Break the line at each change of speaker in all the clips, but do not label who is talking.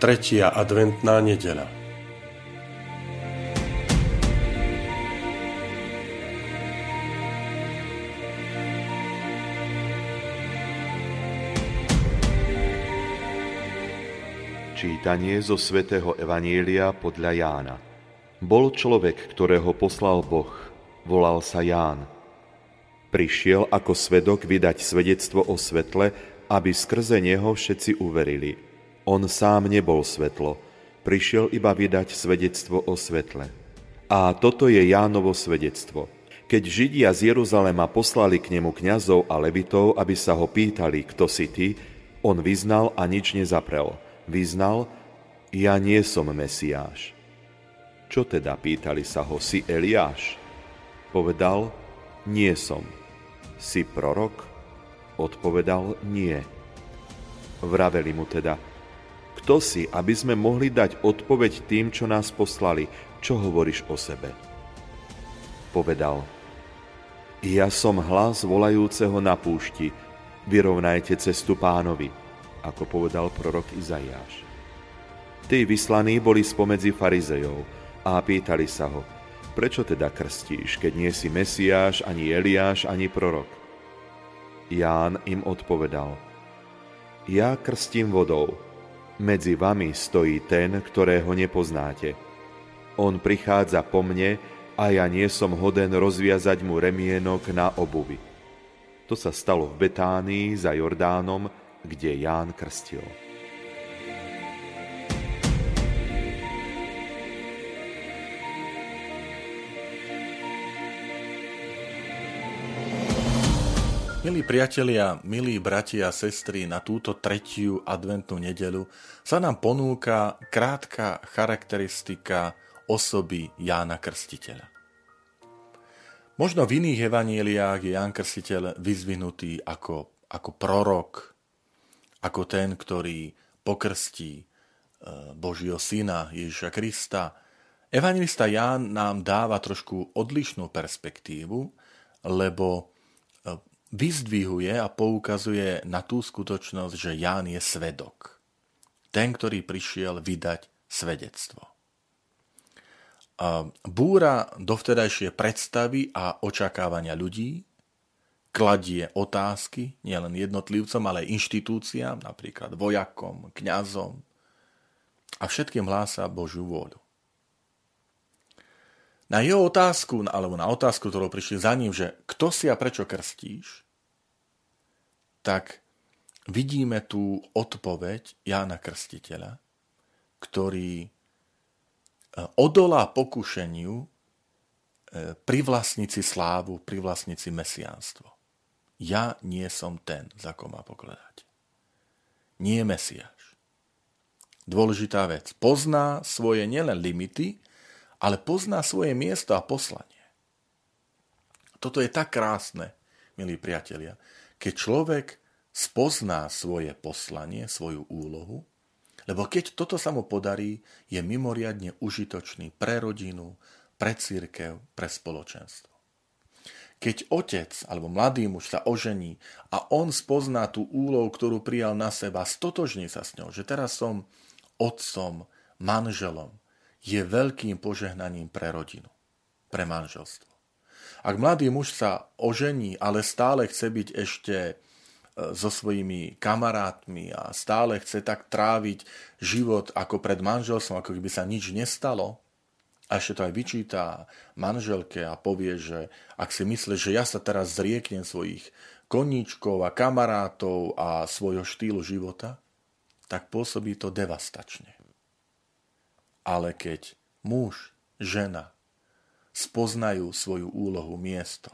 Tretia adventná nedela.
Čítanie zo svätého Evanielia podľa Jána. Bol človek, ktorého poslal Boh, volal sa Ján. Prišiel ako svedok vydať svedectvo o svetle, aby skrze neho všetci uverili – on sám nebol svetlo, prišiel iba vydať svedectvo o svetle. A toto je Jánovo svedectvo. Keď Židia z Jeruzalema poslali k nemu kňazov a levitov, aby sa ho pýtali, kto si ty, on vyznal a nič nezaprel. Vyznal, ja nie som Mesiáš. Čo teda pýtali sa ho, si Eliáš? Povedal, nie som. Si prorok? Odpovedal, nie. Vraveli mu teda, kto si, aby sme mohli dať odpoveď tým, čo nás poslali? Čo hovoríš o sebe? Povedal, ja som hlas volajúceho na púšti, vyrovnajte cestu pánovi, ako povedal prorok Izaiáš. Tí vyslaní boli spomedzi farizejov a pýtali sa ho, prečo teda krstíš, keď nie si Mesiáš, ani Eliáš, ani prorok? Ján im odpovedal, ja krstím vodou, medzi vami stojí ten, ktorého nepoznáte. On prichádza po mne a ja nie som hoden rozviazať mu remienok na obuvi. To sa stalo v Betánii za Jordánom, kde Ján krstil.
Milí priatelia, milí bratia a sestry, na túto tretiu adventnú nedelu sa nám ponúka krátka charakteristika osoby Jána Krstiteľa. Možno v iných evanieliách je Ján Krstiteľ vyzvinutý ako, ako prorok, ako ten, ktorý pokrstí e, Božieho syna Ježiša Krista. Evangelista Ján nám dáva trošku odlišnú perspektívu, lebo vyzdvihuje a poukazuje na tú skutočnosť, že Ján je svedok. Ten, ktorý prišiel vydať svedectvo. Búra dovtedajšie predstavy a očakávania ľudí, kladie otázky nielen jednotlivcom, ale aj inštitúciám, napríklad vojakom, kňazom a všetkým hlása Božiu vôľu. Na jeho otázku, alebo na otázku, ktorú prišli za ním, že kto si a prečo krstíš, tak vidíme tú odpoveď Jána Krstiteľa, ktorý e, odolá pokušeniu e, privlastniť si slávu, privlastniť si mesiánstvo. Ja nie som ten, za ko má pokladať. Nie Mesiáš. Dôležitá vec. Pozná svoje nielen limity, ale pozná svoje miesto a poslanie. Toto je tak krásne, milí priatelia, keď človek spozná svoje poslanie, svoju úlohu, lebo keď toto sa mu podarí, je mimoriadne užitočný pre rodinu, pre církev, pre spoločenstvo. Keď otec alebo mladý muž sa ožení a on spozná tú úlohu, ktorú prijal na seba, stotožní sa s ňou, že teraz som otcom, manželom, je veľkým požehnaním pre rodinu, pre manželstvo. Ak mladý muž sa ožení, ale stále chce byť ešte e, so svojimi kamarátmi a stále chce tak tráviť život ako pred manželstvom, ako keby sa nič nestalo, a ešte to aj vyčíta manželke a povie, že ak si myslíš, že ja sa teraz zrieknem svojich koníčkov a kamarátov a svojho štýlu života, tak pôsobí to devastačne. Ale keď muž, žena spoznajú svoju úlohu, miesto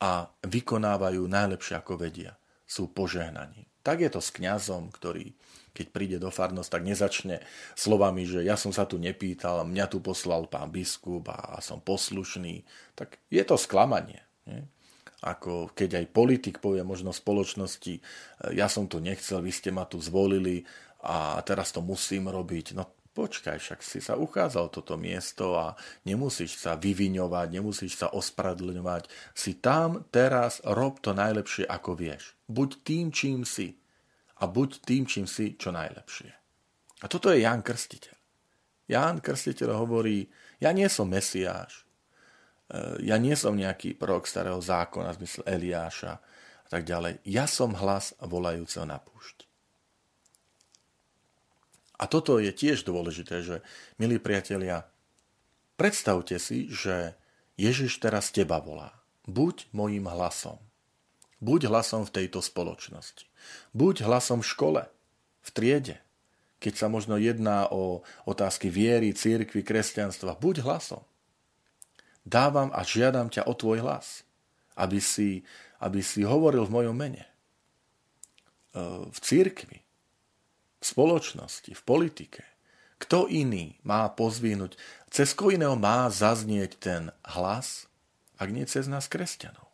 a vykonávajú najlepšie ako vedia, sú požehnaní Tak je to s kňazom, ktorý keď príde do farnosť, tak nezačne slovami, že ja som sa tu nepýtal, mňa tu poslal pán biskup a som poslušný. Tak je to sklamanie. Nie? Ako keď aj politik povie možno spoločnosti, ja som tu nechcel, vy ste ma tu zvolili a teraz to musím robiť. No počkaj, však si sa uchádzal toto miesto a nemusíš sa vyviňovať, nemusíš sa ospravedlňovať. Si tam, teraz, rob to najlepšie, ako vieš. Buď tým, čím si a buď tým, čím si, čo najlepšie. A toto je Ján Krstiteľ. Ján Krstiteľ hovorí, ja nie som Mesiáš, e, ja nie som nejaký prorok starého zákona, v zmysle Eliáša a tak ďalej. Ja som hlas volajúceho na púšť. A toto je tiež dôležité, že, milí priatelia, predstavte si, že Ježiš teraz teba volá. Buď mojim hlasom. Buď hlasom v tejto spoločnosti. Buď hlasom v škole, v triede. Keď sa možno jedná o otázky viery, církvy, kresťanstva, buď hlasom. Dávam a žiadam ťa o tvoj hlas, aby si, aby si hovoril v mojom mene. E, v církvi, spoločnosti, v politike. Kto iný má pozvínuť, cez ko iného má zaznieť ten hlas, ak nie cez nás kresťanov.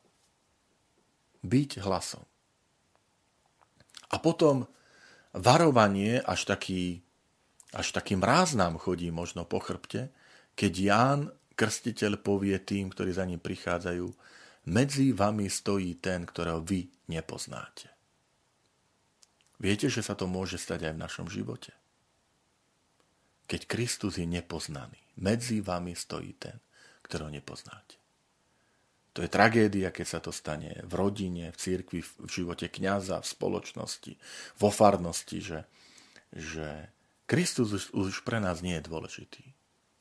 Byť hlasom. A potom varovanie, až taký, až taký mráz nám chodí možno po chrbte, keď Ján Krstiteľ povie tým, ktorí za ním prichádzajú, medzi vami stojí ten, ktorého vy nepoznáte. Viete, že sa to môže stať aj v našom živote? Keď Kristus je nepoznaný, medzi vami stojí ten, ktorého nepoznáte. To je tragédia, keď sa to stane v rodine, v cirkvi, v živote kňaza, v spoločnosti, vo farnosti, že, že Kristus už, už pre nás nie je dôležitý.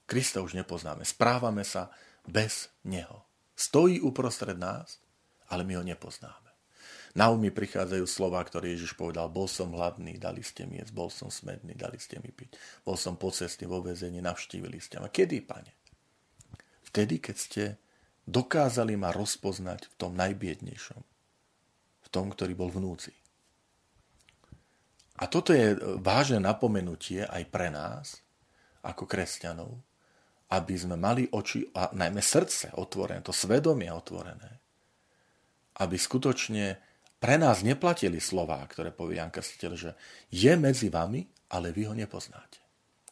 Krista už nepoznáme. Správame sa bez Neho. Stojí uprostred nás, ale my ho nepoznáme. Na umy prichádzajú slova, ktoré Ježiš povedal, bol som hladný, dali ste mi jesť, bol som smedný, dali ste mi piť, bol som po ceste vo väzení, navštívili ste ma. Kedy, pane? Vtedy, keď ste dokázali ma rozpoznať v tom najbiednejšom, v tom, ktorý bol vnúci. A toto je vážne napomenutie aj pre nás, ako kresťanov, aby sme mali oči a najmä srdce otvorené, to svedomie otvorené, aby skutočne pre nás neplatili slová, ktoré povie Jan Krstiteľ, že je medzi vami, ale vy ho nepoznáte.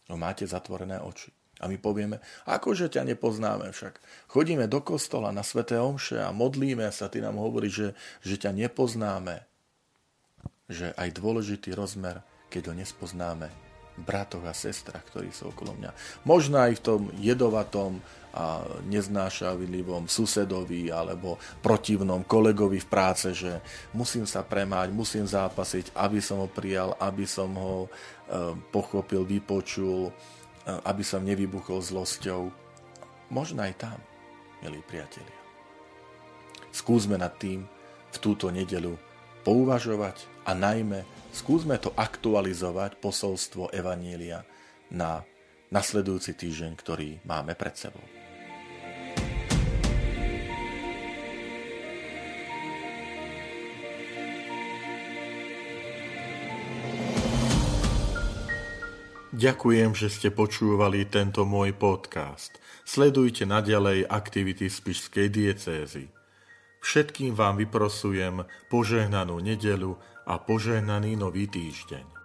No máte zatvorené oči. A my povieme, akože ťa nepoznáme však. Chodíme do kostola na sveté omše a modlíme sa, ty nám hovorí, že, že ťa nepoznáme. Že aj dôležitý rozmer, keď ho nespoznáme, bratoch a sestrach, ktorí sú okolo mňa. Možno aj v tom jedovatom a neznášavilivom susedovi alebo protivnom kolegovi v práce, že musím sa premáť, musím zápasiť, aby som ho prijal, aby som ho e, pochopil, vypočul, e, aby som nevybuchol zlosťou. Možno aj tam, milí priatelia. Skúsme nad tým v túto nedelu pouvažovať a najmä skúsme to aktualizovať posolstvo Evanília na nasledujúci týždeň, ktorý máme pred sebou. Ďakujem, že ste počúvali tento môj podcast. Sledujte naďalej aktivity Spišskej diecézy. Všetkým vám vyprosujem požehnanú nedelu a požehnaný nový týždeň.